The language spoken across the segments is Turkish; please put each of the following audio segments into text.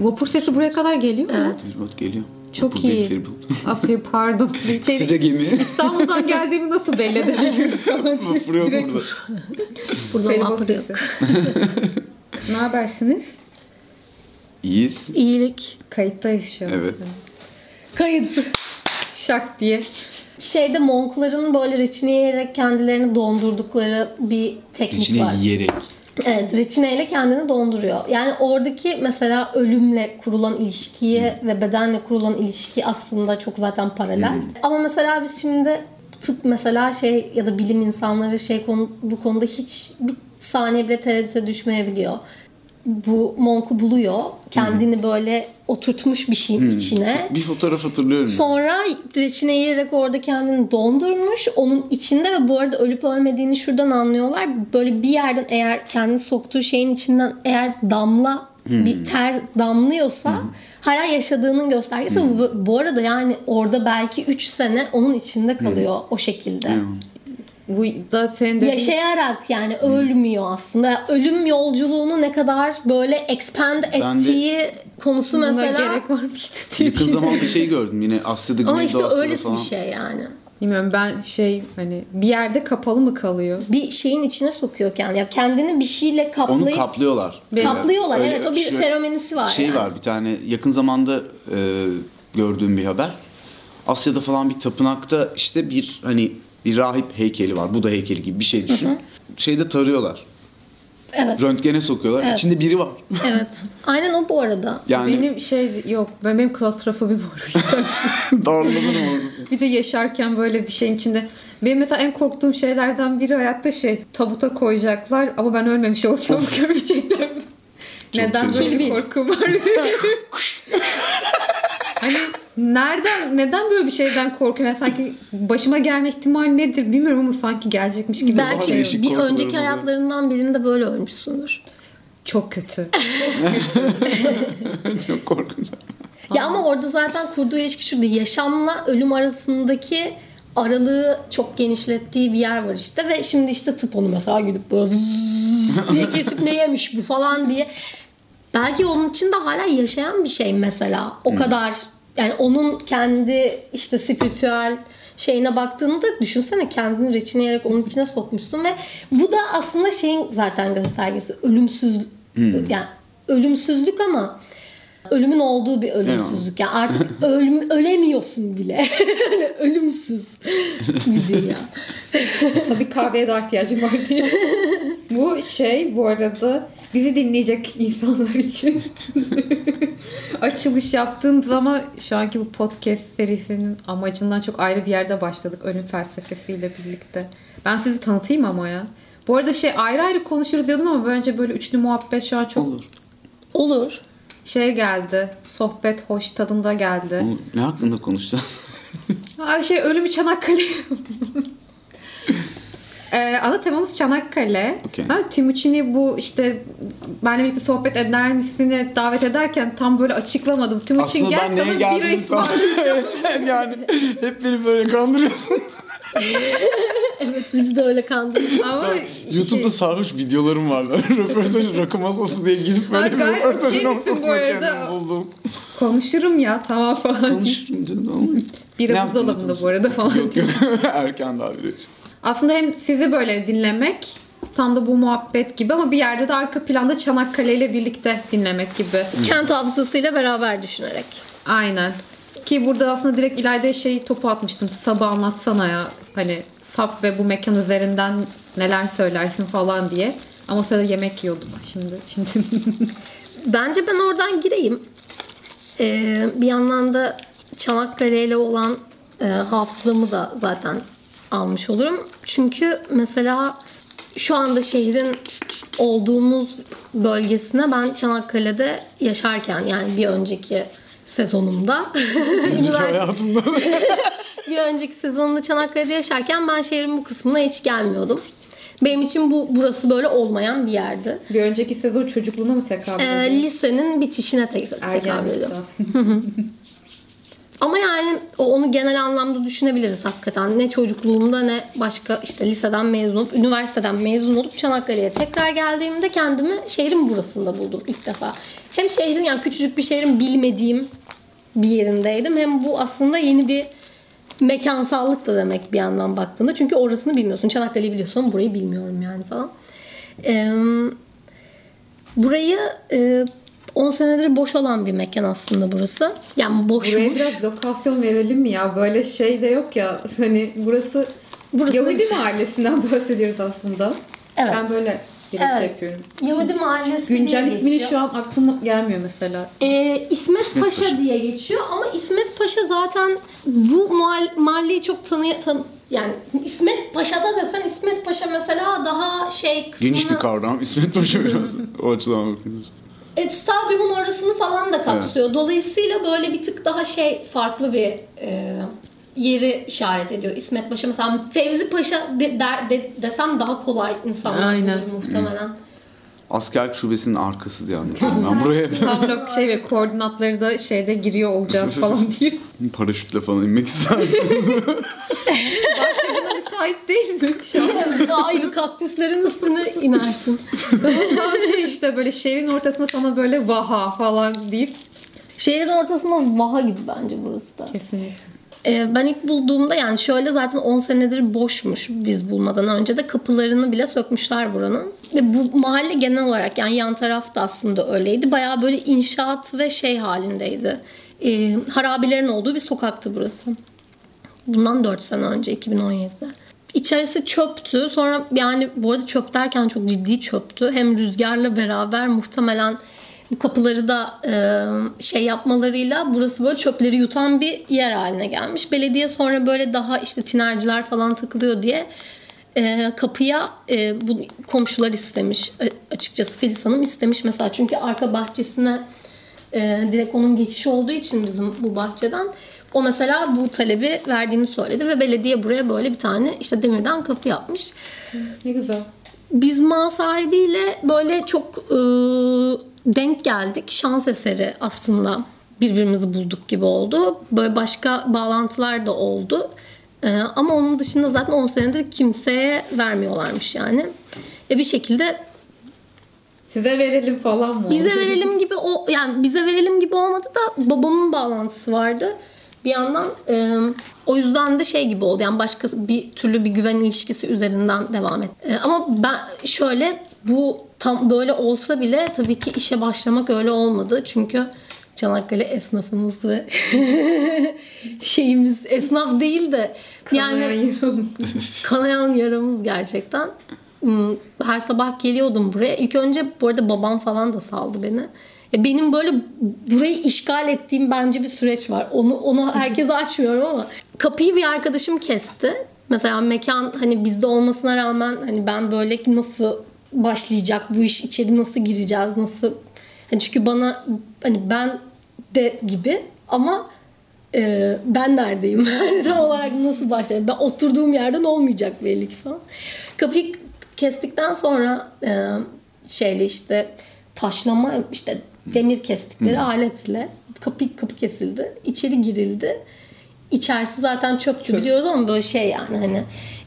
Vapur sesi buraya kadar geliyor mu? Evet. Feribot geliyor. Çok Vapur değil, iyi. feribot. Aferin pardon. Şey, Sıcak gemi. İstanbul'dan geldiğimi nasıl belli edebilirim? Vapur yok Direkt- burada. Burada vapur yok. ne habersiniz? İyiyiz. İyilik. Kayıttayız şu an. Evet. Kayıt. Şak diye. Şeyde Monkların böyle reçine yiyerek kendilerini dondurdukları bir teknik İçine var. yiyerek. Evet, reçineyle kendini donduruyor. Yani oradaki mesela ölümle kurulan ilişkiye ve bedenle kurulan ilişki aslında çok zaten paralel. Ama mesela biz şimdi tıp mesela şey ya da bilim insanları şey konu, bu konuda hiç bir saniye bile tereddüte düşmeyebiliyor. Bu monku buluyor. Kendini böyle oturtmuş bir şeyin içine. Bir fotoğraf hatırlıyorum. Sonra reçine yiyerek orada kendini dondurmuş. Onun içinde ve bu arada ölüp ölmediğini şuradan anlıyorlar. Böyle bir yerden eğer kendini soktuğu şeyin içinden eğer damla bir ter damlıyorsa hala yaşadığının göstergesi. Bu, bu arada yani orada belki 3 sene onun içinde kalıyor o şekilde. Yani. Bu da senin dediğin Yaşayarak yani ölmüyor aslında. Ölüm yolculuğunu ne kadar böyle expand Ben de- ettiği konusu Buna mesela. gerek varmış diye Yakın zamanda şey gördüm yine Asya'da Ama Güneydoğu işte Asya'da öylesi falan. bir şey yani. Bilmiyorum ben şey hani bir yerde kapalı mı kalıyor? bir şeyin içine sokuyor kendini. Ya kendini bir şeyle Onu kaplayıp kaplıyorlar. kaplıyorlar. Öyle evet o bir seremonisi var. Şey yani. var bir tane yakın zamanda e, gördüğüm bir haber. Asya'da falan bir tapınakta işte bir hani bir rahip heykeli var. Bu da heykeli gibi bir şey düşün. Şeyde tarıyorlar. Evet. Röntgene sokuyorlar. Evet. İçinde biri var. Evet. Aynen o bu arada. Yani Benim şey yok. Ben benim klostrofobim var. darlanırım orada. bir de yaşarken böyle bir şeyin içinde. Benim mesela en korktuğum şeylerden biri hayatta şey tabuta koyacaklar ama ben ölmemiş olacağım görecekler. Neden güzel. böyle bir korkum var? hani nereden neden böyle bir şeyden korkuyorum? Yani sanki başıma gelme ihtimali nedir bilmiyorum ama sanki gelecekmiş gibi. Belki bir önceki hayatlarından birinde böyle ölmüşsündür. Çok kötü. Çok korkunç. Ya ama orada zaten kurduğu ilişki şurada. Yaşamla ölüm arasındaki aralığı çok genişlettiği bir yer var işte ve şimdi işte tıp onu mesela gidip böyle diye kesip ne yemiş bu falan diye. Belki onun için de hala yaşayan bir şey mesela. O kadar yani onun kendi işte spiritüel şeyine baktığında düşünsene kendini reçineyerek onun içine sokmuşsun ve bu da aslında şeyin zaten göstergesi ölümsüz yani ölümsüzlük ama ölümün olduğu bir ölümsüzlük. Yani artık ölüm, ölemiyorsun bile. Ölümsüz bir dünya. bir kahveye daha ihtiyacım var diye. bu şey bu arada bizi dinleyecek insanlar için açılış yaptığımız ama şu anki bu podcast serisinin amacından çok ayrı bir yerde başladık ölüm felsefesiyle birlikte. Ben sizi tanıtayım ama ya. Bu arada şey ayrı ayrı konuşuruz diyordum ama bence böyle üçlü muhabbet şu an çok Olur. Olur. şey geldi. Sohbet hoş tadında geldi. Oğlum, Ne hakkında konuşacağız? Abi şey ölümü Çanakkale. Ee, ana temamız Çanakkale. Okey. Ha, Timuçin'i bu işte benimle birlikte sohbet eder misine davet ederken tam böyle açıklamadım. Timuçin gel ben neye sana bira ısmarlayayım. evet yani hep beni böyle kandırıyorsun. Evet bizi de öyle kandırmış. Ama YouTube'da şey, sarhoş videolarım var. Röportaj rakı masası diye gidip böyle bir röportajın arada? kendimi buldum. konuşurum ya tamam falan. Konuşunca da ama... Bira buzdolabında bu arada falan. Yok yok erken daha bir Aslında hem sizi böyle dinlemek tam da bu muhabbet gibi ama bir yerde de arka planda Çanakkale ile birlikte dinlemek gibi. Kent hafızasıyla beraber düşünerek. Aynen. Ki burada aslında direkt İlayda'ya şey topu atmıştım. Sabah anlatsana ya. Hani sap ve bu mekan üzerinden neler söylersin falan diye. Ama sırada yemek yiyorduk şimdi. Şimdi Bence ben oradan gireyim. Ee, bir yandan da Çanakkale ile olan e, hafızamı da zaten almış olurum. Çünkü mesela şu anda şehrin olduğumuz bölgesine ben Çanakkale'de yaşarken yani bir önceki sezonumda hayatımda. bir önceki sezonunda Çanakkale'de yaşarken ben şehrin bu kısmına hiç gelmiyordum. Benim için bu burası böyle olmayan bir yerdi. bir önceki sezon çocukluğuna mı tekabül Ee, ediyor? lisenin bitişine te- tekabül ediyor. Ama yani onu genel anlamda düşünebiliriz hakikaten. Ne çocukluğumda ne başka işte liseden mezun olup, üniversiteden mezun olup Çanakkale'ye tekrar geldiğimde kendimi şehrin burasında buldum ilk defa. hem şehrin yani küçücük bir şehrin bilmediğim bir yerindeydim. Hem bu aslında yeni bir mekansallık da demek bir yandan baktığında. Çünkü orasını bilmiyorsun. Çanakkale'yi biliyorsun ama burayı bilmiyorum yani falan. Ee, burayı e, 10 senedir boş olan bir mekan aslında burası. Yani boşmuş. Buraya biraz lokasyon verelim mi ya? Böyle şey de yok ya. Hani burası, Burası Yahudi neresi? mahallesinden bahsediyoruz aslında. Evet. Ben böyle gerekçe Evet. yapıyorum. Yahudi Mahallesi Güncel diye ismini geçiyor. şu an aklıma gelmiyor mesela. Ee, İsmet, İsmet Paşa, Paşa. diye geçiyor ama İsmet Paşa zaten bu mahall- mahalleyi çok tanıya tan yani İsmet Paşa'da desen İsmet Paşa mesela daha şey kısmını Geniş bir kavram. İsmet Paşa biraz o açıdan bakıyoruz. E, stadyumun orasını falan da kapsıyor. Dolayısıyla böyle bir tık daha şey farklı bir e, yeri işaret ediyor. İsmet Paşa mesela Fevzi Paşa de, der- de- desem daha kolay insanlar Aynen. bulur muhtemelen. Askerlik şubesinin arkası diye anlatıyorum ben buraya. Tam lok şey ve koordinatları da şeyde giriyor olacağız falan deyip. Paraşütle falan inmek ister misiniz? Bahçede müsait değil mi şu an? Hayır kaktüslerin üstüne inersin. Tam şey işte böyle şehrin ortasına sana böyle vaha falan deyip. Şehrin ortasında vaha gibi bence burası da. Kesinlikle. Ee, ben ilk bulduğumda yani şöyle zaten 10 senedir boşmuş biz bulmadan önce de kapılarını bile sökmüşler buranın. Ve bu mahalle genel olarak yani yan taraf da aslında öyleydi. Bayağı böyle inşaat ve şey halindeydi. Ee, harabelerin olduğu bir sokaktı burası. Bundan 4 sene önce 2017'de. İçerisi çöptü. Sonra yani bu arada çöp derken çok ciddi çöptü. Hem rüzgarla beraber muhtemelen bu kapıları da e, şey yapmalarıyla burası böyle çöpleri yutan bir yer haline gelmiş. Belediye sonra böyle daha işte tinerciler falan takılıyor diye e, kapıya e, bu komşular istemiş. Açıkçası Filiz Hanım istemiş mesela. Çünkü arka bahçesine e, direkt onun geçişi olduğu için bizim bu bahçeden o mesela bu talebi verdiğini söyledi ve belediye buraya böyle bir tane işte demirden kapı yapmış. Ne güzel. Biz mal sahibiyle böyle çok e, denk geldik. Şans eseri aslında birbirimizi bulduk gibi oldu. Böyle başka bağlantılar da oldu. E, ama onun dışında zaten 10 senedir kimseye vermiyorlarmış yani. E bir şekilde Size verelim falan mı? bize verelim gibi o yani bize verelim gibi olmadı da babamın bağlantısı vardı. Bir yandan e, o yüzden de şey gibi oldu. Yani başka bir türlü bir güven ilişkisi üzerinden devam et. E, ama ben şöyle bu tam böyle olsa bile tabii ki işe başlamak öyle olmadı. Çünkü Çanakkale esnafımız ve şeyimiz esnaf değil de yani Kanayan yaram. kanayan yaramız gerçekten. Hmm, Her sabah geliyordum buraya. İlk önce bu arada babam falan da saldı beni. Ya Benim böyle burayı işgal ettiğim bence bir süreç var. Onu onu herkese açmıyorum ama kapıyı bir arkadaşım kesti. Mesela mekan hani bizde olmasına rağmen hani ben böyle nasıl başlayacak bu iş içeri nasıl gireceğiz nasıl hani çünkü bana hani ben de gibi ama ee, ben neredeyim? Yani Tam olarak nasıl başlayayım? Ben oturduğum yerden olmayacak belli ki falan. Kapıyı kestikten sonra e, şeyle işte taşlama işte demir kestikleri aletle kapı kapı kesildi. İçeri girildi. İçerisi zaten çöptü biliyoruz ama böyle şey yani hani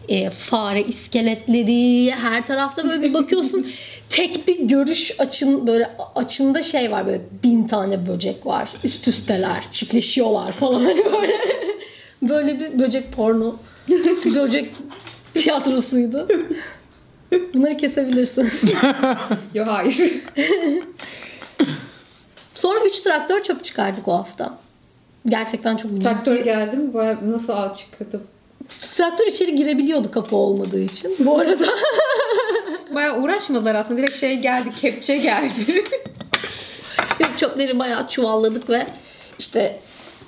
e, fare iskeletleri her tarafta böyle bir bakıyorsun tek bir görüş açın böyle açında şey var böyle bin tane böcek var üst üsteler çiftleşiyorlar falan hani böyle böyle bir böcek porno böcek tiyatrosuydu. Bunları kesebilirsin. Yok hayır. Sonra 3 traktör çöp çıkardık o hafta. Gerçekten çok ciddi. Traktör geldi mi? Baya nasıl ağ çıkardım? Traktör içeri girebiliyordu kapı olmadığı için. Bu arada Baya uğraşmadılar aslında. Direkt şey geldi, kepçe geldi. Yok çöpleri bayağı çuvalladık ve işte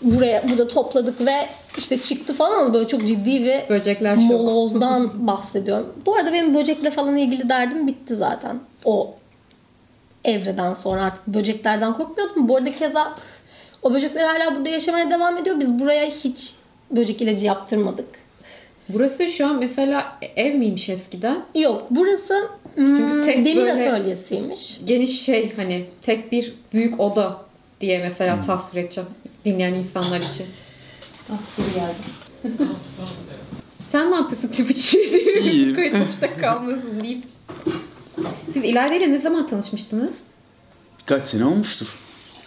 buraya burada topladık ve işte çıktı falan ama böyle çok ciddi bir Böcekler şok. molozdan bahsediyorum. Bu arada benim böcekle falan ilgili derdim bitti zaten. O evreden sonra artık böceklerden korkmuyordum. Bu arada keza o böcekler hala burada yaşamaya devam ediyor. Biz buraya hiç böcek ilacı yaptırmadık. Burası şu an mesela ev miymiş eskiden? Yok burası hmm, tek demir atölyesiymiş. Geniş şey hani tek bir büyük oda diye mesela tasvir edeceğim dinleyen insanlar için. Ah biri geldi. Sen ne yapıyorsun Timuçin? İyiyim. Kayıt boşta kalmasın deyip. Siz İlayda ile ne zaman tanışmıştınız? Birkaç sene olmuştur.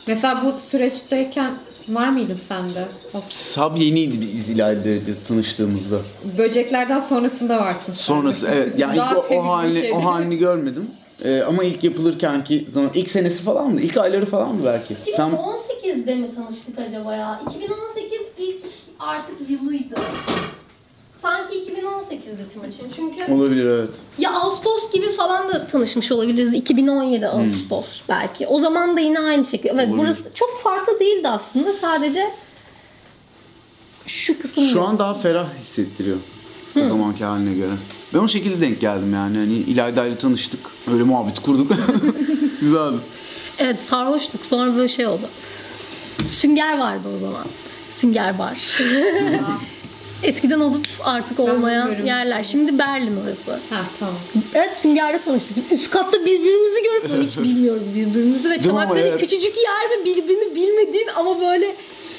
Mesela bu süreçteyken var mıydın sen de? O Sab yeniydi biz İlayda'yla tanıştığımızda. böceklerden sonrasında varsın. Sonrası evet yani Daha ilk o, o halini şeydi. o halini görmedim. Ee, ama ilk yapılırkenki zaman ilk senesi falan mı? İlk ayları falan mı belki? Sen 2018'de mi tanıştık acaba ya? 2018 ilk artık yılıydı. Sanki 2018'de Timuçin. Çünkü olabilir evet. ya Ağustos gibi falan da tanışmış olabiliriz. 2017 Ağustos belki. O zaman da yine aynı şekilde. Evet Olabilir. burası çok farklı değildi aslında. Sadece şu kısım Şu an daha ferah hissettiriyor. O zamanki haline göre. Ben o şekilde denk geldim yani. Hani İlayda ile tanıştık. Öyle muhabbet kurduk. Güzeldi. Evet sarhoştuk. Sonra böyle şey oldu. Sünger vardı o zaman. Sünger bar. Eskiden olup artık olmayan yerler. Şimdi Berlin orası. Ha tamam. Evet Sünger'de tanıştık. Biz Üst katta birbirimizi gördük. Hiç bilmiyoruz birbirimizi. Ve Çanakkale evet. küçücük yer ve birbirini bilmediğin ama böyle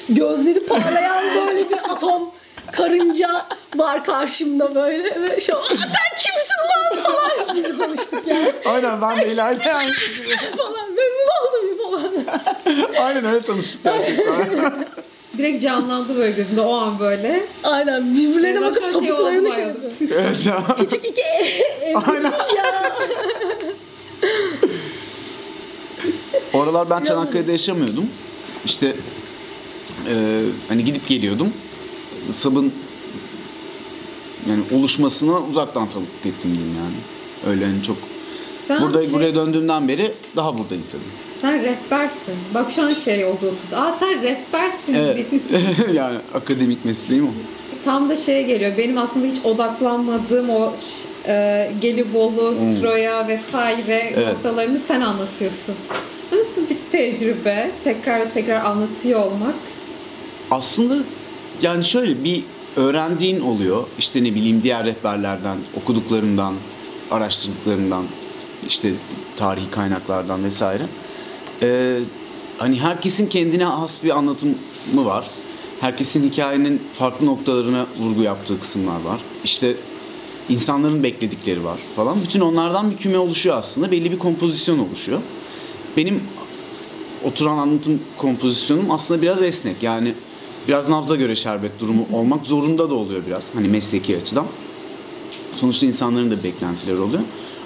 gözleri parlayan böyle bir atom karınca var karşımda böyle ve şu "Aa, sen kimsin lan falan gibi tanıştık yani Aynen ben de İlayda yani. falan memnun oldum falan. Aynen öyle tanıştık gerçekten. Direkt canlandı böyle gözümde o an böyle. Aynen birbirlerine Zaten bakıp şey topuklarını oldu şey yapıyor. evet ya. Küçük iki evlisin ya. O aralar ben Çanakkale'de yaşamıyordum. İşte e, hani gidip geliyordum. Sabın yani oluşmasına uzaktan tanıklık ettim diyeyim yani. Öyle hani çok Sen Burada şey- buraya döndüğümden beri daha buradayım tabii. Sen rappersin. Bak şu an şey oldu oturdu. Aa sen rappersin. Evet. yani akademik mesleğim o. Tam da şeye geliyor. Benim aslında hiç odaklanmadığım o e, Gelibolu, Hmm. Troya vesaire Evet. noktalarını sen anlatıyorsun. Nasıl bir tecrübe? Tekrar tekrar anlatıyor olmak. Aslında yani şöyle bir öğrendiğin oluyor. İşte ne bileyim diğer rehberlerden, okuduklarından, araştırdıklarından, işte tarihi kaynaklardan vesaire. Ee, hani herkesin kendine has bir anlatımı var. Herkesin hikayenin farklı noktalarına vurgu yaptığı kısımlar var. İşte insanların bekledikleri var falan. Bütün onlardan bir küme oluşuyor aslında. Belli bir kompozisyon oluşuyor. Benim oturan anlatım kompozisyonum aslında biraz esnek. Yani biraz nabza göre şerbet durumu olmak zorunda da oluyor biraz. Hani mesleki açıdan. Sonuçta insanların da beklentileri oluyor.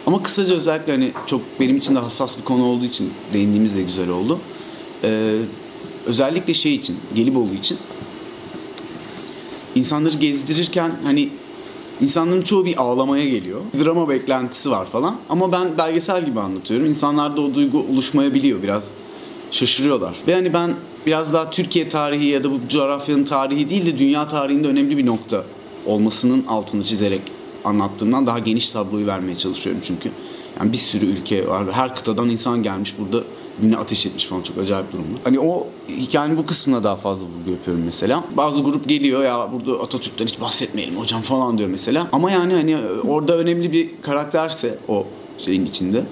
Ama kısaca özellikle hani çok benim için de hassas bir konu olduğu için değindiğimiz de güzel oldu. Ee, özellikle şey için, Gelibolu için insanları gezdirirken hani insanların çoğu bir ağlamaya geliyor. Drama beklentisi var falan. Ama ben belgesel gibi anlatıyorum. İnsanlarda o duygu oluşmayabiliyor biraz. Şaşırıyorlar. Ve hani ben biraz daha Türkiye tarihi ya da bu coğrafyanın tarihi değil de dünya tarihinde önemli bir nokta olmasının altını çizerek anlattığımdan daha geniş tabloyu vermeye çalışıyorum çünkü. Yani bir sürü ülke var. Her kıtadan insan gelmiş burada birbirine ateş etmiş falan çok acayip durumlar. Hani o hikayenin bu kısmına daha fazla vurgu yapıyorum mesela. Bazı grup geliyor ya burada Atatürk'ten hiç bahsetmeyelim hocam falan diyor mesela. Ama yani hani orada önemli bir karakterse o şeyin içinde,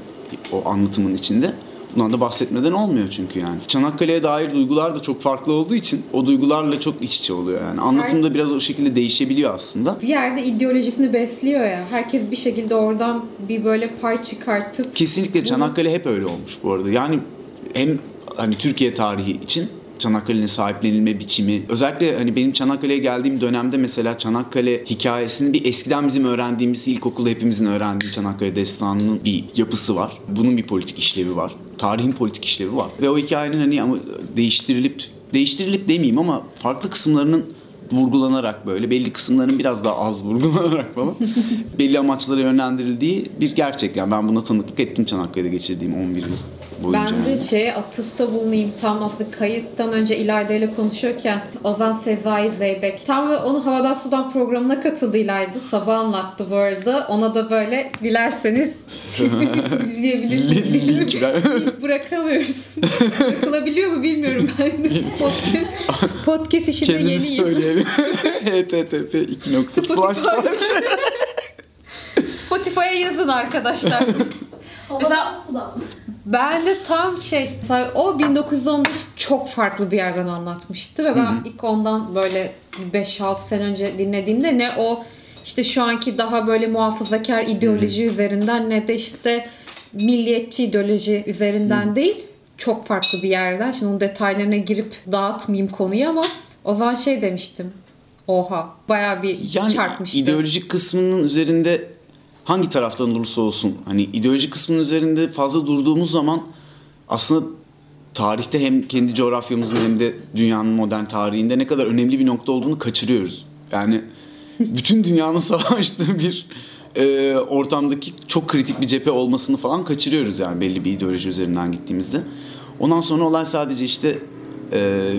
o anlatımın içinde Bundan da bahsetmeden olmuyor çünkü yani. Çanakkale'ye dair duygular da çok farklı olduğu için o duygularla çok iç içe oluyor yani. Anlatım da biraz o şekilde değişebiliyor aslında. Bir yerde ideolojisini besliyor ya. Herkes bir şekilde oradan bir böyle pay çıkartıp Kesinlikle Çanakkale hep öyle olmuş bu arada. Yani hem hani Türkiye tarihi için Çanakkale'nin sahiplenilme biçimi. Özellikle hani benim Çanakkale'ye geldiğim dönemde mesela Çanakkale hikayesinin bir eskiden bizim öğrendiğimiz ilkokulda hepimizin öğrendiği Çanakkale destanının bir yapısı var. Bunun bir politik işlevi var. Tarihin politik işlevi var. Ve o hikayenin hani ama değiştirilip değiştirilip demeyeyim ama farklı kısımlarının vurgulanarak böyle belli kısımların biraz daha az vurgulanarak falan belli amaçlara yönlendirildiği bir gerçek. Yani ben buna tanıklık ettim Çanakkale'de geçirdiğim 11 yıl boyunca. Ben de yani. şeye atıfta bulunayım tam aslında kayıttan önce İlayda ile konuşuyorken Ozan Sezai Zeybek tam ve onu Havadan Sudan programına katıldı İlayda. Sabah anlattı bu arada. Ona da böyle dilerseniz dinleyebilirsiniz. Link bırakamıyoruz. Bırakılabiliyor mu bilmiyorum ben. Podcast, podcast işinde Kendimiz yeniyim. söyleyelim. http 2 nokta slash slash. Spotify'a yazın arkadaşlar. Havadan sudan. Ben de tam şey, o 1915 çok farklı bir yerden anlatmıştı ve ben ilk ondan böyle 5-6 sene önce dinlediğimde ne o işte şu anki daha böyle muhafazakar ideoloji üzerinden ne de işte milliyetçi ideoloji üzerinden değil çok farklı bir yerden. Şimdi onun detaylarına girip dağıtmayayım konuyu ama o zaman şey demiştim. Oha bayağı bir Yani çarpmıştı. ideolojik kısmının üzerinde hangi taraftan olursa olsun hani ideolojik kısmının üzerinde fazla durduğumuz zaman aslında tarihte hem kendi coğrafyamızın hem de dünyanın modern tarihinde ne kadar önemli bir nokta olduğunu kaçırıyoruz. Yani bütün dünyanın savaştığı bir e, ortamdaki çok kritik bir cephe olmasını falan kaçırıyoruz yani belli bir ideoloji üzerinden gittiğimizde. Ondan sonra olay sadece işte e,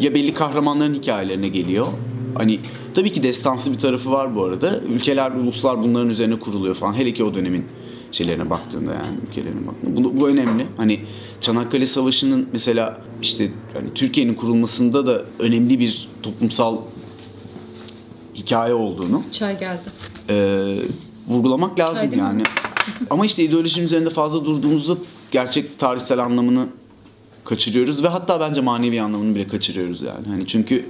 ya belli kahramanların hikayelerine geliyor. Hani tabii ki destansı bir tarafı var bu arada. Ülkeler, uluslar bunların üzerine kuruluyor falan. Hele ki o dönemin şeylerine baktığında yani ülkelerine baktığında. Bu, bu önemli. Hani Çanakkale Savaşı'nın mesela işte hani Türkiye'nin kurulmasında da önemli bir toplumsal hikaye olduğunu Çay geldi. e, vurgulamak lazım mi? yani. Ama işte ideolojinin üzerinde fazla durduğumuzda gerçek tarihsel anlamını kaçırıyoruz ve hatta bence manevi anlamını bile kaçırıyoruz yani. Hani çünkü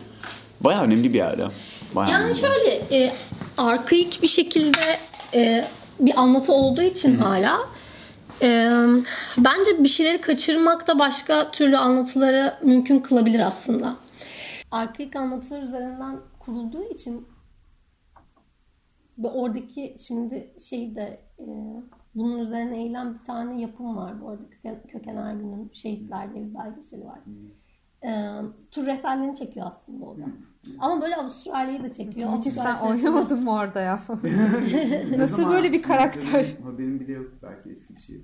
bayağı önemli bir yer ya. Bayağı Yani önemli. şöyle e, arkaik bir şekilde e, bir anlatı olduğu için hala e, bence bir şeyleri kaçırmak da başka türlü anlatıları mümkün kılabilir aslında. Arkaik anlatılar üzerinden kurulduğu için ve oradaki şimdi şeyde e, bunun üzerine eğilen bir tane yapım var bu arada Köken, Köken Ergün'ün Şehitler diye bir belgeseli var. E, tur rehberlerini çekiyor aslında o da. Ama böyle Avustralya'yı da çekiyor. Hiç sen oynamadın mı orada ya? Nasıl böyle bir karakter? Haberim bile yok belki eski bir şey.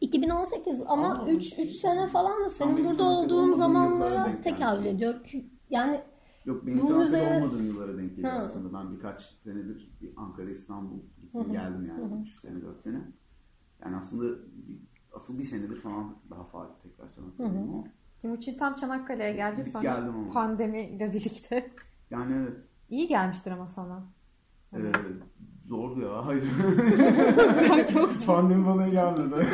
2018 ama Aa, 3 3 sene falan da senin burada olduğun zamanlara tekabül ediyor. Yani Yok benim Bunun üzerine- olmadığım yıllara denk geliyor aslında. Ben birkaç senedir bir Ankara, İstanbul gittim geldim yani. 3 sene 4 sene. Yani aslında bir- asıl bir senedir falan daha faal tekrar ama. Timuçin tam Çanakkale'ye geldi sonra geldim ama. pandemiyle birlikte. Yani evet. İyi gelmiştir ama sana. Ee, zordu ya. Hayır. Çok Pandemi bana gelmedi.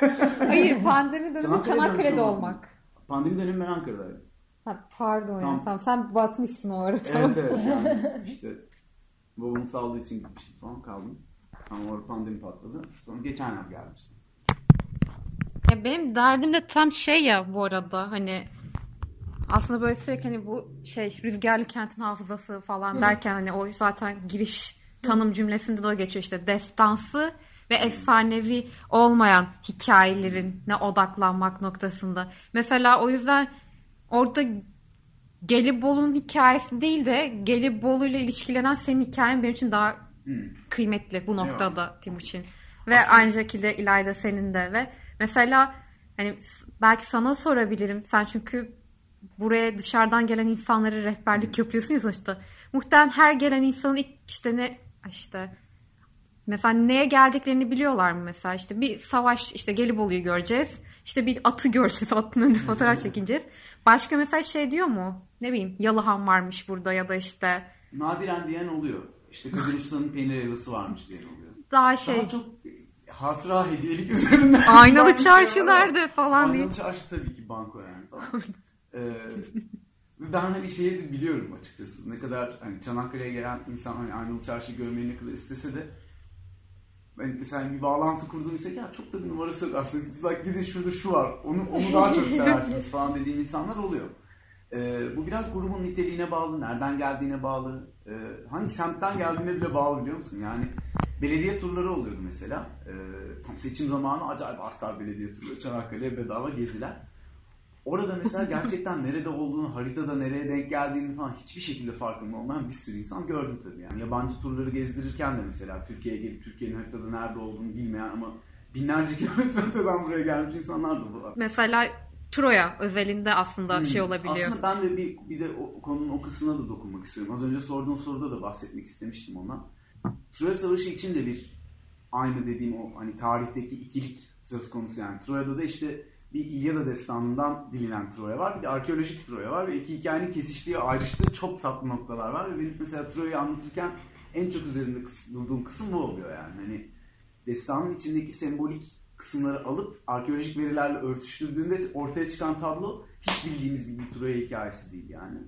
Hayır pandemi dönemi Çanakkale'de Çanakkale'de olmak. olmak. Pandemi dönemi ben Ankara'daydım. Ha, pardon ya Tamam. sen, sen batmışsın o ara tamam. Evet evet. Yani işte babamın sağlığı için gitmiştim falan kaldım. Ama orada pandemi patladı. Sonra geçen yaz gelmiştim. Ya benim derdim de tam şey ya bu arada hani aslında böyle sürekli hani bu şey rüzgarlı kentin hafızası falan derken hani o zaten giriş tanım cümlesinde de o geçiyor işte destansı ve efsanevi olmayan hikayelerin ne odaklanmak noktasında. Mesela o yüzden orada Gelibolu'nun hikayesi değil de Gelibolu ile ilişkilenen senin hikayen benim için daha kıymetli bu noktada Timuçin. Ve aynı şekilde İlayda senin de ve mesela hani belki sana sorabilirim. Sen çünkü buraya dışarıdan gelen insanlara rehberlik yapıyorsun ya sonuçta. Muhtemelen her gelen insanın ilk işte ne işte mesela neye geldiklerini biliyorlar mı mesela işte bir savaş işte Gelibolu'yu göreceğiz. İşte bir atı göreceğiz. Atın önünde fotoğraf çekineceğiz. Başka mesela şey diyor mu? Ne bileyim Yalıhan varmış burada ya da işte Nadiren diyen oluyor. İşte Kadir Usta'nın peynir helvası varmış diyen oluyor. daha şey Daha çok hatıra hediyelik üzerinden. Aynalı çarşı nerede falan diye. Aynalı çarşı tabii ki banko yani falan. ee, ben hani şeyi de biliyorum açıkçası. Ne kadar hani Çanakkale'ye gelen insan hani Aynalı çarşıyı görmeyi ne kadar istese de ben mesela bir bağlantı kurduğum ise ya çok da bir numarası yok aslında. Siz bak gidin şurada şu var. Onu, onu daha çok seversiniz falan dediğim insanlar oluyor. Ee, bu biraz grubun niteliğine bağlı, nereden geldiğine bağlı, e, hangi semtten geldiğine bile bağlı biliyor musun? Yani belediye turları oluyordu mesela. Ee, tam seçim zamanı acayip artar belediye turları. Çanakkale'ye bedava geziler. Orada mesela gerçekten nerede olduğunu, haritada nereye denk geldiğini falan hiçbir şekilde farkında olmayan bir sürü insan gördüm tabii. Yani yabancı turları gezdirirken de mesela Türkiye'ye gelip Türkiye'nin haritada nerede olduğunu bilmeyen ama binlerce kilometre öteden buraya gelmiş insanlar da var. Mesela Troya özelinde aslında şey olabiliyor. Hmm. Aslında ben de bir, bir de o konunun o kısmına da dokunmak istiyorum. Az önce sorduğun soruda da bahsetmek istemiştim ondan. Troya Savaşı için de bir aynı dediğim o hani tarihteki ikilik söz konusu yani. Troya'da da işte bir İlyada destanından bilinen Troya var. Bir de arkeolojik Troya var ve iki hikayenin kesiştiği, ayrıştığı çok tatlı noktalar var. Ve benim mesela Troya'yı anlatırken en çok üzerinde durduğum kısım bu oluyor yani. Hani destanın içindeki sembolik kısımları alıp arkeolojik verilerle örtüştürdüğünde ortaya çıkan tablo hiç bildiğimiz gibi bir Troya hikayesi değil yani.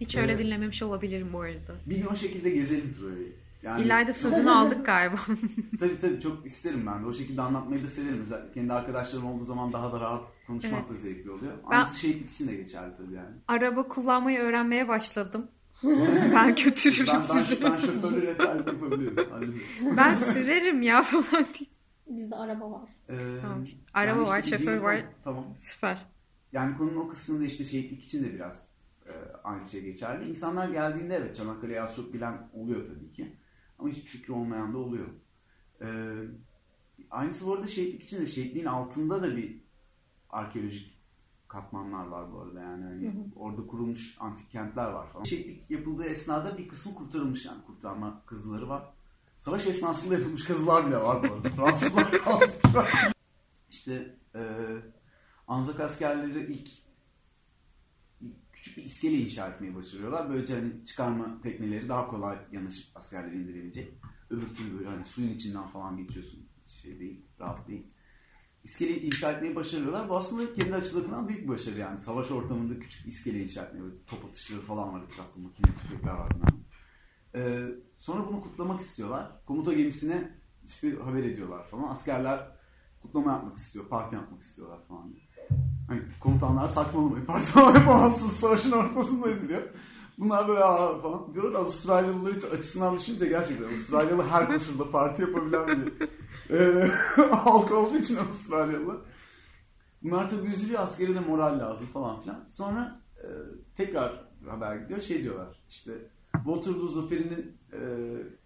Hiç öyle Evet. dinlememiş olabilirim bu arada. Bir gün o şekilde gezelim Troya'yı. Yani İlayda sözünü aldık galiba. tabii tabii çok isterim ben de. O şekilde anlatmayı da severim. Özellikle kendi arkadaşlarım olduğu zaman daha da rahat Konuşmak da zevkli oluyor. Ben- Aynısı şehitlik için de geçerli tabii yani. Araba kullanmayı öğrenmeye başladım. ben götürürüm Ben, ben, sizi. ben şoförlü rehberlik yapabiliyorum. Ben sürerim ya falan diye. Bizde araba var. Ee, Tamam işte. Araba var, işte şoför var. Tamam. Süper. Yani konunun o kısmında işte şehitlik için de biraz e, aynı şey geçerli. İnsanlar geldiğinde evet Çanakkale'yi az çok bilen oluyor tabii ki. Ama hiç fikri olmayan da oluyor. E, aynısı bu arada şehitlik için de şehitliğin altında da bir arkeolojik katmanlar var bu arada yani. Hani Orada kurulmuş antik kentler var falan. Şehitlik yapıldığı esnada bir kısmı kurtarılmış yani kurtarma kazıları var. Savaş esnasında yapılmış kazılar bile var bu arada. Fransızlar kazmışlar. İşte e, Anzak askerleri ilk bir iskele inşa etmeyi başarıyorlar. Böylece hani çıkarma tekneleri daha kolay yanaşıp askerleri indirebilecek. Öbür türlü böyle hani suyun içinden falan geçiyorsun. Şey değil, rahat değil. İskele inşa etmeyi başarıyorlar. Bu aslında kendi açılarından büyük bir başarı yani. Savaş ortamında küçük iskele inşa etmeyi, böyle top atışları falan var etrafta, makine tüfekler var. Ee, sonra bunu kutlamak istiyorlar. Komuta gemisine işte haber ediyorlar falan. Askerler kutlama yapmak istiyor, parti yapmak istiyorlar falan. Hani komutanlar saçmalamayın, parti yapamazsınız, savaşın ortasındayız diyor. Bunlar böyle Aa, falan. Bir arada Avustralyalılar hiç açısından düşününce gerçekten Avustralyalı her koşulda parti yapabilen bir e, halk olduğu için Avustralyalı. Bunlar tabii üzülüyor, askere de moral lazım falan filan. Sonra e, tekrar haber gidiyor, şey diyorlar işte Waterloo Zaferi'nin e,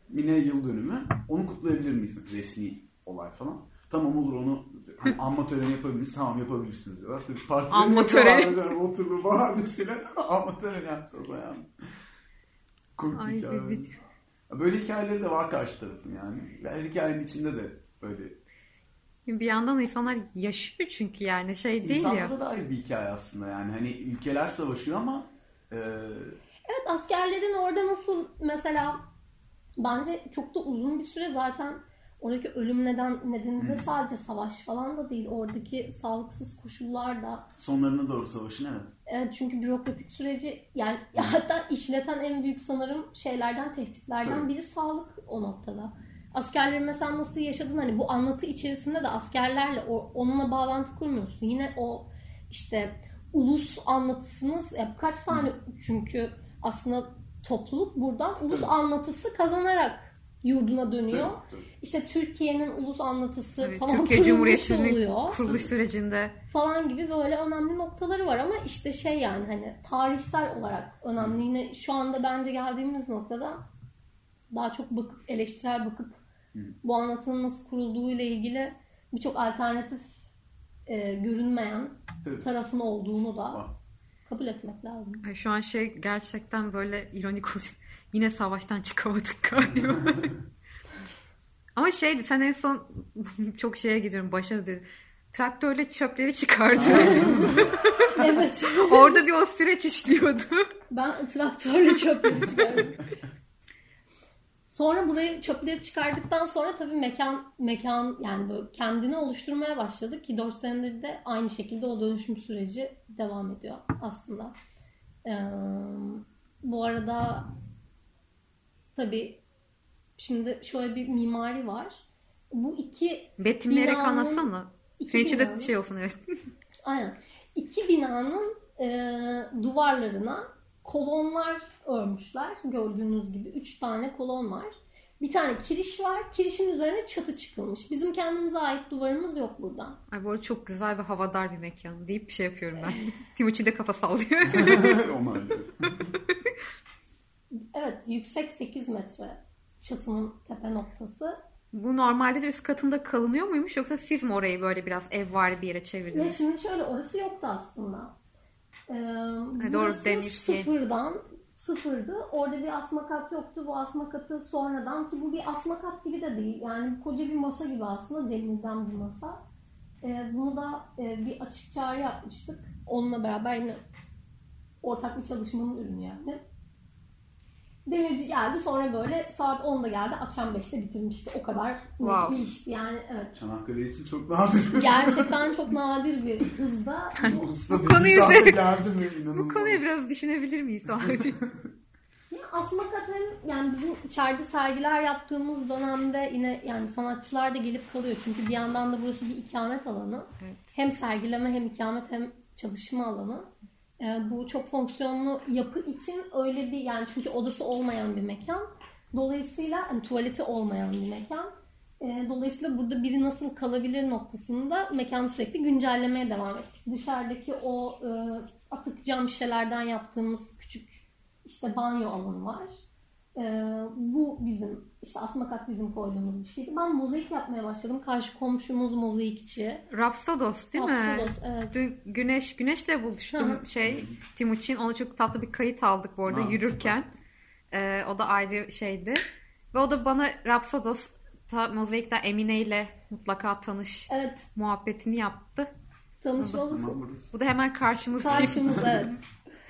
Mine yıl dönümü. Onu kutlayabilir miyiz? Resmi olay falan. Tamam olur onu hani anma töreni yapabilir miyiz? Tamam yapabilirsiniz diyorlar. Tabii partileri Anma töreni. hocam, Waterloo bahanesiyle anma töreni yapacağız yani. Komik Ay, hikaye. bir- Böyle hikayeleri de var karşı tarafın yani. Her hikayenin içinde de böyle. Bir yandan insanlar yaşıyor çünkü yani şey değil ya. İnsanlara dair bir hikaye aslında yani. Hani ülkeler savaşıyor ama e, Evet askerlerin orada nasıl mesela bence çok da uzun bir süre zaten oradaki ölüm neden nedeni de sadece savaş falan da değil. Oradaki sağlıksız koşullar da sonlarına doğru savaşın evet. Evet çünkü bürokratik süreci yani hatta işleten en büyük sanırım şeylerden tehditlerden Tabii. biri sağlık o noktada. Askerlerin mesela nasıl yaşadın hani bu anlatı içerisinde de askerlerle o, onunla bağlantı kurmuyorsun. Yine o işte ulus anlatısınız ya kaç tane çünkü aslında topluluk buradan ulus Tabii. anlatısı kazanarak yurduna dönüyor. Tabii, tabii. İşte Türkiye'nin ulus anlatısı Tabii, tamam Türkiye Cumhuriyeti'nin oluyor kuruluş sürecinde falan gibi böyle önemli noktaları var ama işte şey yani hani tarihsel olarak önemli. Yine şu anda bence geldiğimiz noktada daha çok bakıp eleştirel bakıp bu anlatının nasıl kurulduğu ile ilgili birçok alternatif e, görünmeyen Tabii. tarafın olduğunu da Var. kabul etmek lazım. Ay, şu an şey gerçekten böyle ironik olacak. Yine savaştan çıkamadık galiba. Ama şeydi sen en son çok şeye gidiyorum başa diyorum. Traktörle çöpleri çıkardı. evet. Orada bir o süreç işliyordu. Ben traktörle çöpleri çıkardım. Sonra burayı çöpleri çıkardıktan sonra tabii mekan mekan yani böyle kendini oluşturmaya başladık ki 4 senedir de aynı şekilde o dönüşüm süreci devam ediyor aslında. Ee, bu arada tabii şimdi şöyle bir mimari var. Bu iki Betimleyerek Binanın- anlatsana. iki Senin için de şey olsun evet. Aynen. İki binanın e, duvarlarına kolonlar örmüşler. Gördüğünüz gibi üç tane kolon var. Bir tane kiriş var. Kirişin üzerine çatı çıkılmış. Bizim kendimize ait duvarımız yok burada. Ay bu arada çok güzel ve havadar bir mekan deyip bir şey yapıyorum ben. Timuçin de kafa sallıyor. yüksek 8 metre çatının tepe noktası. bu normalde de üst katında kalınıyor muymuş yoksa siz mi orayı böyle biraz ev var bir yere çevirdiniz? şimdi şöyle orası yoktu aslında. Ee, doğru, burası demir şey. sıfırdan sıfırdı. Orada bir asma kat yoktu. Bu asma katı sonradan ki bu bir asma kat gibi de değil. Yani koca bir masa gibi aslında demirden bir masa. Ee, bunu da e, bir açık çağrı yapmıştık. Onunla beraber yine ortak bir çalışmanın ürünü yani. Demirci geldi sonra böyle saat 10'da geldi akşam 5'te bitirmişti. O kadar net Wow. bir işti yani evet. Çanakkale için çok nadir. Gerçekten çok nadir bir hızda. Bu dediği konuyu de-. Bu konuyu biraz düşünebilir miyiz? aslında zaten yani bizim içeride sergiler yaptığımız dönemde yine yani sanatçılar da gelip kalıyor. Çünkü bir yandan da burası bir ikamet alanı. Evet. Hem sergileme hem ikamet hem çalışma alanı. Ee, bu çok fonksiyonlu yapı için öyle bir yani çünkü odası olmayan bir mekan. Dolayısıyla hani tuvaleti olmayan bir mekan. Ee, dolayısıyla burada biri nasıl kalabilir noktasında mekanı sürekli güncellemeye devam ettik. Dışarıdaki o e, atık cam şişelerden yaptığımız küçük işte banyo alanı var. Ee, bu bizim işte asmakat bizim koyduğumuz bir şeydi. Ben mozaik yapmaya başladım. Karşı komşumuz mozaikçi. Rapsodos değil mi? Rapsodos, evet. Dün Güneş Güneş'le buluştum şey Timuçin. Ona çok tatlı bir kayıt aldık bu arada Aa, yürürken. Ee, o da ayrı şeydi. Ve o da bana Rapsodos ta, Mozaik'ten Emine ile mutlaka tanış Evet muhabbetini yaptı. tanışmamız Tamam, burası. Bu da hemen karşımız. karşımız evet.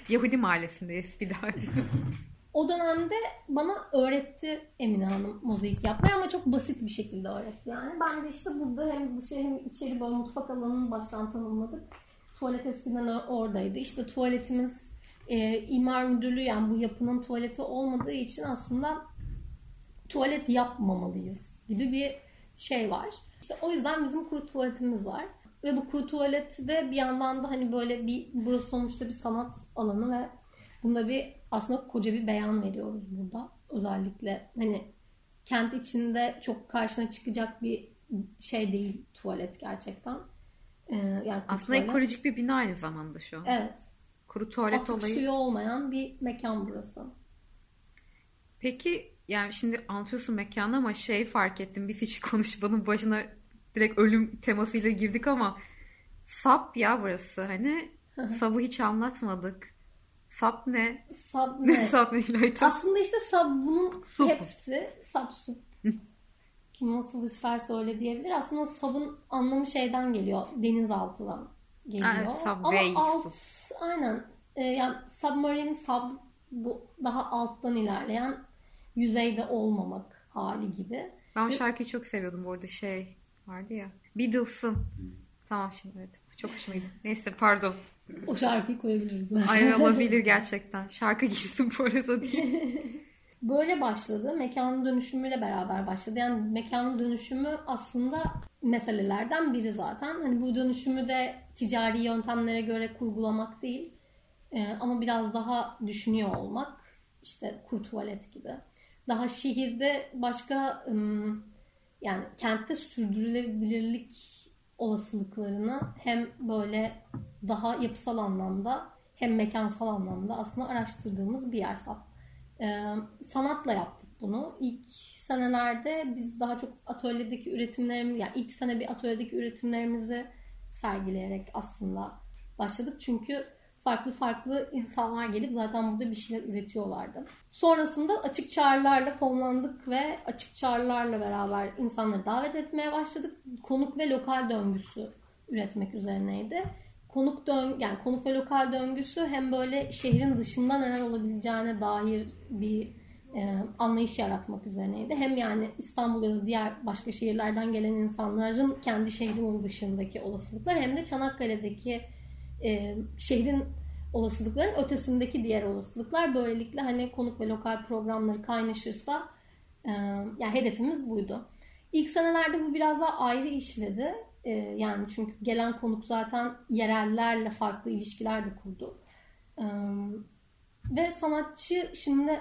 Yahudi mahallesindeyiz bir daha. O dönemde bana öğretti Emine Hanım mozaik yapmayı ama çok basit bir şekilde öğretti yani. Ben de işte burada hem dışı hem içeri böyle mutfak alanını baştan tanımladık. Tuvalet eskiden oradaydı. İşte tuvaletimiz e, imar müdürlüğü yani bu yapının tuvaleti olmadığı için aslında tuvalet yapmamalıyız gibi bir şey var. İşte o yüzden bizim kuru tuvaletimiz var. Ve bu kuru tuvalette bir yandan da hani böyle bir burası sonuçta bir sanat alanı ve bunda bir aslında koca bir beyan veriyoruz burada. Özellikle hani kent içinde çok karşına çıkacak bir şey değil tuvalet gerçekten. Ee, yani Aslında tuvalet. ekolojik bir bina aynı zamanda şu an. Evet. Kuru tuvalet Atık olayı. suyu olmayan bir mekan burası. Peki yani şimdi anlatıyorsun mekanı ama şey fark ettim. Biz hiç konuşmanın başına direkt ölüm temasıyla girdik ama sap ya burası. Hani sabı hiç anlatmadık. Sap ne? Sab ne? sap ne İlayda? Aslında işte sab bunun Sup. hepsi sab sup. Kim nasıl isterse öyle diyebilir. Aslında sabın anlamı şeyden geliyor. Denizaltıdan geliyor. Evet, Ama subway alt aynen e, yani submarine sub bu daha alttan ilerleyen yüzeyde olmamak hali gibi. Ben o şarkıyı çok seviyordum bu arada şey vardı ya. Beatles'ın. Tamam şimdi evet. Çok hoşuma gitti. Neyse pardon. O şarkıyı koyabiliriz mesela. Ay olabilir gerçekten. Şarkı girsin bu arada diye. Böyle başladı. Mekanın dönüşümüyle beraber başladı. Yani mekanın dönüşümü aslında meselelerden biri zaten. Hani bu dönüşümü de ticari yöntemlere göre kurgulamak değil. Ee, ama biraz daha düşünüyor olmak. İşte kur tuvalet gibi. Daha şehirde başka yani kentte sürdürülebilirlik olasılıklarını hem böyle daha yapısal anlamda hem mekansal anlamda aslında araştırdığımız bir yer SAP. Ee, sanatla yaptık bunu. İlk senelerde biz daha çok atölyedeki üretimlerimiz, yani ilk sene bir atölyedeki üretimlerimizi sergileyerek aslında başladık. Çünkü farklı farklı insanlar gelip zaten burada bir şeyler üretiyorlardı. Sonrasında açık çağrılarla fonlandık ve açık çağrılarla beraber insanları davet etmeye başladık. Konuk ve lokal döngüsü üretmek üzerineydi. Konuk dön yani konuk ve lokal döngüsü hem böyle şehrin dışında neler olabileceğine dair bir e, anlayış yaratmak üzerineydi. Hem yani İstanbul ya diğer başka şehirlerden gelen insanların kendi şehrinin dışındaki olasılıklar hem de Çanakkale'deki e, şehrin olasılıkların ötesindeki diğer olasılıklar böylelikle hani konuk ve lokal programları kaynaşırsa e, yani hedefimiz buydu. İlk senelerde bu biraz daha ayrı işledi. E, yani çünkü gelen konuk zaten yerellerle farklı ilişkiler de kurdu. E, ve sanatçı şimdi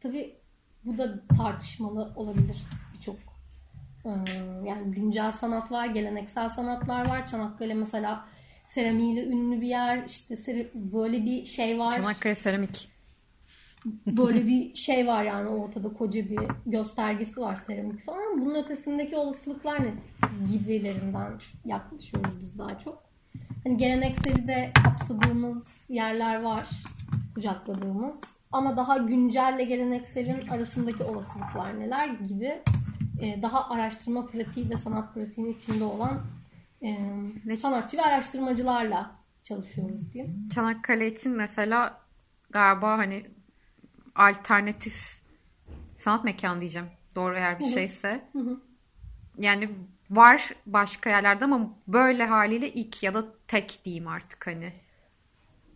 tabii bu da tartışmalı olabilir birçok e, yani güncel sanat var, geleneksel sanatlar var. Çanakkale mesela seramiğiyle ünlü bir yer. İşte seri- böyle bir şey var. Çanakkale seramik. Böyle bir şey var yani ortada koca bir göstergesi var seramik falan. Bunun ötesindeki olasılıklar ne gibilerinden yaklaşıyoruz biz daha çok. Hani gelenekseli de kapsadığımız yerler var. Kucakladığımız. Ama daha güncelle gelenekselin arasındaki olasılıklar neler gibi e, daha araştırma pratiği de sanat pratiğinin içinde olan e, Ve- sanatçı ve araştırmacılarla çalışıyoruz diyeyim. Çanakkale için mesela galiba hani alternatif sanat mekanı diyeceğim. Doğru eğer bir şeyse. Yani var başka yerlerde ama böyle haliyle ilk ya da tek diyeyim artık hani.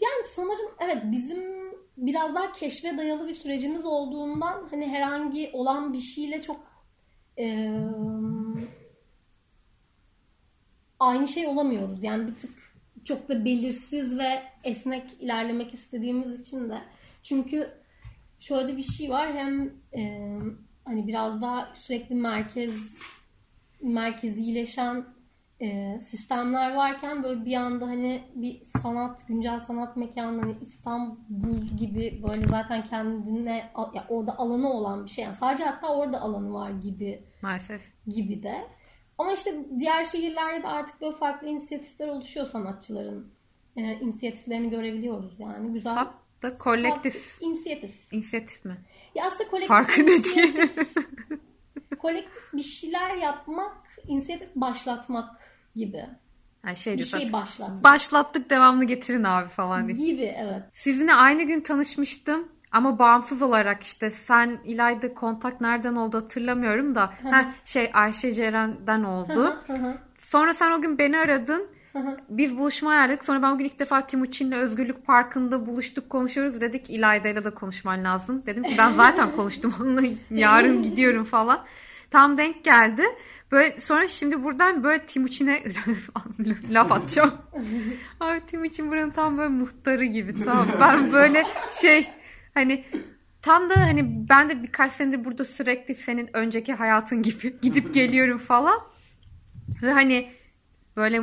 Yani sanırım evet bizim biraz daha keşfe dayalı bir sürecimiz olduğundan hani herhangi olan bir şeyle çok e, aynı şey olamıyoruz. Yani bir tık çok da belirsiz ve esnek ilerlemek istediğimiz için de. Çünkü şöyle bir şey var hem e, hani biraz daha sürekli merkez merkezileşen e, sistemler varken böyle bir anda hani bir sanat, güncel sanat mekanı hani İstanbul gibi böyle zaten kendine ya orada alanı olan bir şey. Yani sadece hatta orada alanı var gibi Maalesef. gibi de. Ama işte diğer şehirlerde de artık böyle farklı inisiyatifler oluşuyor sanatçıların. E, inisiyatiflerini görebiliyoruz yani. Güzel. Sap da kolektif Sap- inisiyatif. inisiyatif mi? Ya aslında kolektif Farkı ne diye. kolektif bir şeyler yapmak, inisiyatif başlatmak gibi. Ha, şey Bir şey başlatmak Başlattık devamlı getirin abi falan diye. gibi evet. Sizinle aynı gün tanışmıştım ama bağımsız olarak işte sen İlayda kontak nereden oldu hatırlamıyorum da ha, şey Ayşe Ceren'den oldu. Sonra sen o gün beni aradın. Biz buluşma ayarladık. Sonra ben bugün ilk defa Timuçin'le Özgürlük Parkı'nda buluştuk konuşuyoruz. Dedik İlayda'yla da konuşman lazım. Dedim ki ben zaten konuştum onunla yarın gidiyorum falan. Tam denk geldi. Böyle sonra şimdi buradan böyle Timuçin'e laf atacağım. Abi Timuçin buranın tam böyle muhtarı gibi. Tamam ben böyle şey hani tam da hani ben de birkaç senedir burada sürekli senin önceki hayatın gibi gidip geliyorum falan. Ve hani böyle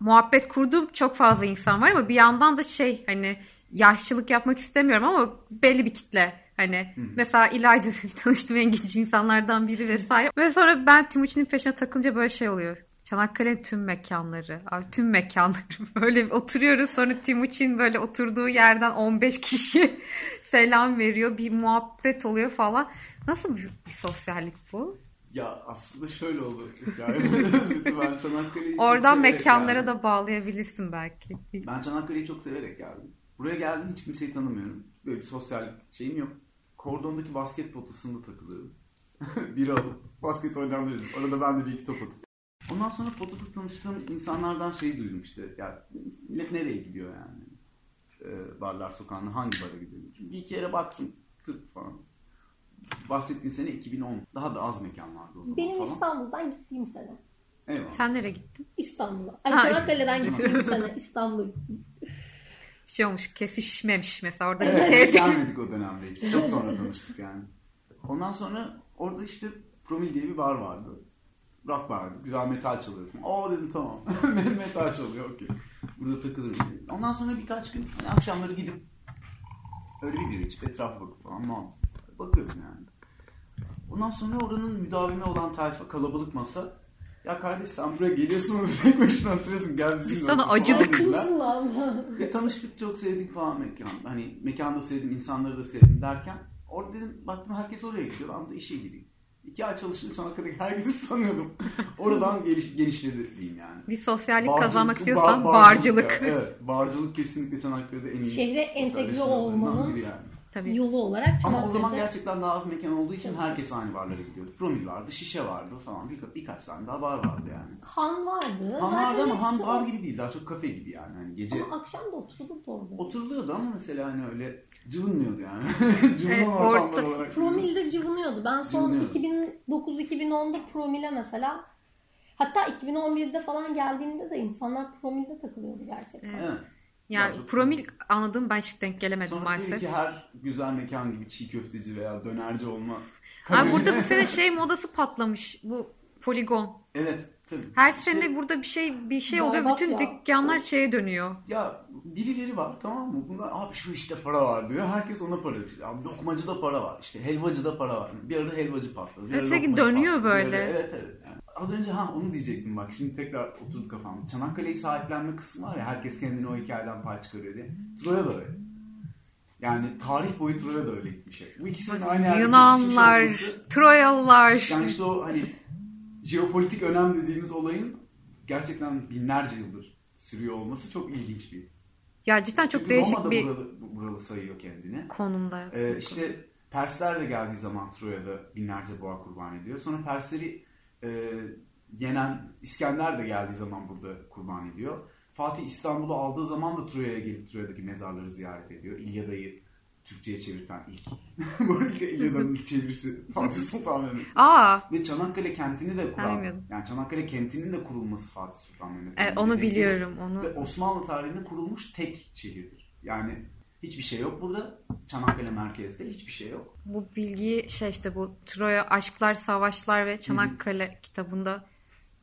muhabbet kurduğum çok fazla insan var ama bir yandan da şey hani yaşlılık yapmak istemiyorum ama belli bir kitle. Hani mesela İlayda tanıştığım en genç insanlardan biri vesaire. Ve sonra ben Timuçin'in peşine takılınca böyle şey oluyor. Çanakkale'nin tüm mekanları. Abi tüm mekanları. Böyle oturuyoruz sonra Timuçin böyle oturduğu yerden 15 kişi selam veriyor. Bir muhabbet oluyor falan. Nasıl bir, bir sosyallik bu? Ya aslında şöyle oldu. Yani ben Çanakkale'yi Oradan mekanlara geldim. da bağlayabilirsin belki. Ben Çanakkale'yi çok severek geldim. Buraya geldim hiç kimseyi tanımıyorum. Böyle bir sosyal şeyim yok. Kordondaki basket potasında takılıyorum. Biri alıp basket oynanıyoruz. Orada ben de bir iki top atıp. Ondan sonra potada tanıştığım insanlardan şeyi duydum işte. Ya millet nereye gidiyor yani? Ee, barlar sokağında hangi bara gidiyor? Çünkü bir iki yere baktım. Tık falan. Bahsettiğim sene 2010. Daha da az mekan vardı o zaman Benim falan. İstanbul'dan gittiğim sene. Eyvallah. Sen nereye gittin? İstanbul'a. Ay Ha. Çanakkale'den gittiğim sene İstanbul'a gittim. Şey olmuş kesişmemiş mesela orada Evet, bir biz gelmedik o dönemde hiç. Çok sonra tanıştık yani. Ondan sonra orada işte Promil diye bir bar vardı. Rock bardı. Güzel metal çalıyor. Aa dedim tamam. metal çalıyor okey. Burada takılırım. Ondan sonra birkaç gün hani akşamları gidip öyle bir bira içip etrafa bakıp falan muhabbet. Bakıyorum yani. Ondan sonra oranın müdavimi olan tayfa kalabalık masa. Ya kardeş sen buraya geliyorsun orada tek başına oturuyorsun gel bizimle Biz sana acıdık. Nasıl Allah? Ve tanıştık çok sevdik falan mekan. Hani mekanda sevdim, insanları da sevdim derken orada dedim baktım herkes oraya gidiyor. Ben de işe gireyim. İki ay çalıştım Çanakkale'deki herkesi tanıyordum. Oradan geliş, genişledi diyeyim yani. Bir sosyallik Barcılık- kazanmak bar- istiyorsan barcılık barcılık. ya, Evet, barcılık kesinlikle Çanakkale'de en iyi. Şehre entegre olmanın yani. Tabii. Yolu olarak Ama o zaman gerçekten daha az mekan olduğu için herkes aynı barlara gidiyordu. Promil vardı, şişe vardı falan. Bir, birkaç tane daha bar vardı yani. Han vardı. Han Zaten vardı ama han bar gibi değil. Daha çok kafe gibi yani. Hani gece Ama akşam da oturulurdu orada. oturuluyordu ama mesela hani öyle cıvınmıyordu yani. Cıvınan Evet, ortamlar orta- olarak. Promil'de cıvınıyordu. Ben son Cıvınıyordu. 2009-2010'da Promil'e mesela hatta 2011'de falan geldiğinde de insanlar Promil'de takılıyordu gerçekten. Evet. Yani çok- promil anladığım ben hiç denk gelemedim Sonra tabii maalesef. ki her güzel mekan gibi çiğ köfteci veya dönerci olma. Abi burada bu sene şey modası patlamış. Bu poligon. Evet tabii. Her İşte sene burada bir şey bir şey oluyor. Bütün ya. dükkanlar şeye dönüyor. Ya birileri var tamam mı? Bunlar abi şu işte para var diyor. Herkes ona para ödüyor. Abi lokmacıda para var. İşte helvacıda para var. Bir arada helvacı patladı. Bir Ve ara sürekli lokmacı dönüyor patladı. Böyle. Evet evet. Yani az önce ha onu diyecektim bak. Şimdi tekrar oturdu kafamda. Çanakkale'yi sahiplenme kısmı var ya. Herkes kendini o hikayeden pay çıkarıyor diye. Troya da öyle. Yani tarih boyu Troya da öyle gitmiş. hep. Bu ikisinin aynı yerde Yunanlar, olması- Troyalılar. Yani işte o hani jeopolitik önem dediğimiz olayın gerçekten binlerce yıldır sürüyor olması çok ilginç bir. Ya cidden çok Çünkü değişik Roma da bir buralı, buralı sayıyor kendini. konumda. Ee, işte Persler de geldiği zaman Troya'da binlerce boğa kurban ediyor. Sonra Persleri e, yenen İskender de geldiği zaman burada kurban ediyor. Fatih İstanbul'u aldığı zaman da Troya'ya gelip Troya'daki mezarları ziyaret ediyor. İlyada'yı Türkçe'ye çevirten ilk. Bu arada İlyada'nın ilk çevirisi Fatih Sultan Mehmet. Aa, Ve Çanakkale kentini de kuran, yani Çanakkale kentinin de kurulması Fatih Sultan Mehmet. evet, onu biliyorum. Onu Ve Osmanlı tarihinde kurulmuş tek şehirdir. Yani hiçbir şey yok burada. Çanakkale merkezde hiçbir şey yok. bu bilgiyi şey işte bu Troya Aşklar, Savaşlar ve Çanakkale kitabında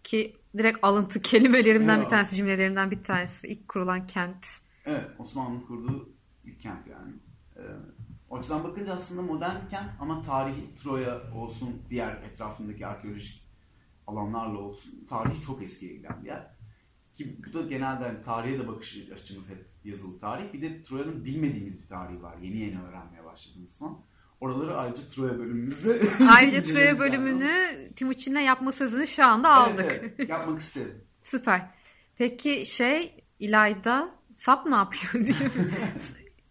ki direkt alıntı kelimelerimden Ya. bir tanesi, cümlelerimden bir tanesi. İlk kurulan kent. Evet, Osmanlı kurduğu ilk kent yani. Ee, o açıdan bakınca aslında modern bir kent ama tarihi Troya olsun, diğer etrafındaki arkeolojik alanlarla olsun, tarihi çok eskiye giden bir yer. Ki bu da genelde hani tarihe de bakış açımız hep yazılı tarih. Bir de Troya'nın bilmediğimiz bir tarihi var. Yeni yeni öğrenmeye başladığımız falan. Oraları ayrıca Troya bölümümüzde Ayrıca Troya bölümünü Timuçin'le yapma sözünü şu anda aldık. Evet, evet. yapmak isterim. Süper. Peki şey İlayda Sap ne yapıyor diye.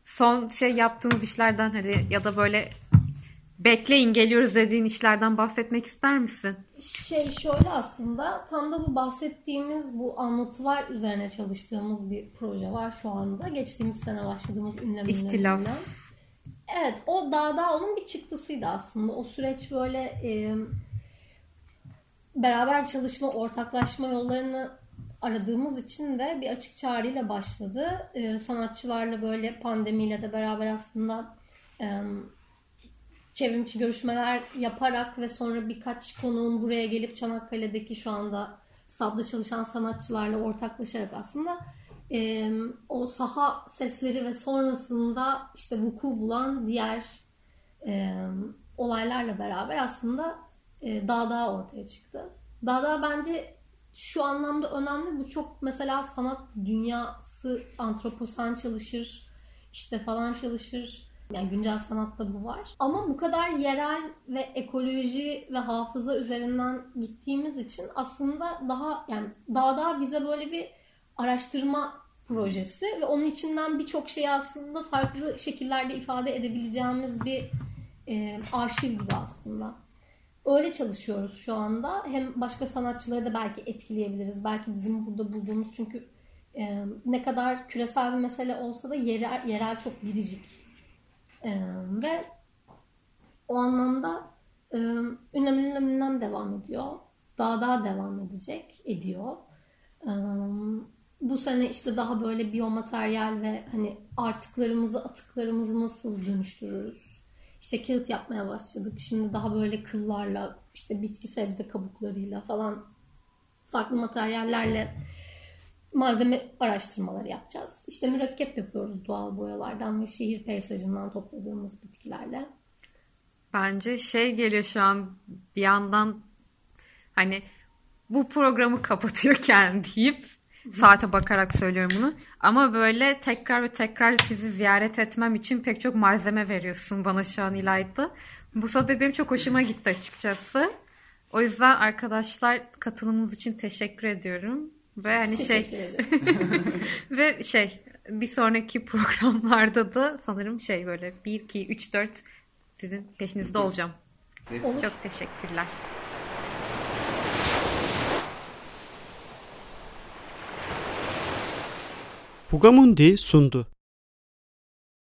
Son şey yaptığınız işlerden hani ya da böyle bekleyin geliyoruz dediğin işlerden bahsetmek ister misin? Şey şöyle aslında tam da bu bahsettiğimiz bu anlatılar üzerine çalıştığımız bir proje var şu anda. Geçtiğimiz sene başladığımız ünlem İhtilaf. ünlem. Evet o daha daha onun bir çıktısıydı aslında. O süreç böyle e, beraber çalışma, ortaklaşma yollarını aradığımız için de bir açık çağrıyla başladı. E, sanatçılarla böyle pandemiyle de beraber aslında e, çevrimiçi görüşmeler yaparak ve sonra birkaç konuğun buraya gelip Çanakkale'deki şu anda SAB'da çalışan sanatçılarla ortaklaşarak aslında e, o saha sesleri ve sonrasında işte vuku bulan diğer e, olaylarla beraber aslında e, Dağdağ ortaya çıktı. Dağdağ bence şu anlamda önemli. Bu çok mesela sanat dünyası antroposan çalışır, işte falan çalışır. Yani güncel sanatta bu var. Ama bu kadar yerel ve ekoloji ve hafıza üzerinden gittiğimiz için aslında daha yani daha daha bize böyle bir araştırma projesi ve onun içinden birçok şeyi aslında farklı şekillerde ifade edebileceğimiz bir e, arşiv gibi aslında. Öyle çalışıyoruz şu anda. Hem başka sanatçıları da belki etkileyebiliriz. Belki bizim burada bulduğumuz çünkü e, ne kadar küresel bir mesele olsa da yerel, yerel çok biricik. E, ve o anlamda e, ünlem ünlem devam ediyor. Daha daha devam edecek, ediyor. E, bu sene işte daha böyle biyomateryal ve hani artıklarımızı, atıklarımızı nasıl dönüştürürüz? İşte kağıt yapmaya başladık. Şimdi daha böyle kıllarla, işte bitki sebze kabuklarıyla falan farklı materyallerle malzeme araştırmaları yapacağız. İşte mürekkep yapıyoruz doğal boyalardan ve şehir peyzajından topladığımız bitkilerle. Bence şey geliyor şu an bir yandan hani bu programı kapatıyorken deyip saate bakarak söylüyorum bunu. Ama böyle tekrar ve tekrar sizi ziyaret etmem için pek çok malzeme veriyorsun bana şu an İlayda. Bu sohbet benim çok hoşuma gitti açıkçası. O yüzden arkadaşlar katılımınız için teşekkür ediyorum. Ve hani şey ve şey bir sonraki programlarda da sanırım şey böyle 1 2 3 4 sizin peşinizde olacağım. Olur. Çok teşekkürler. Fugamundi sundu.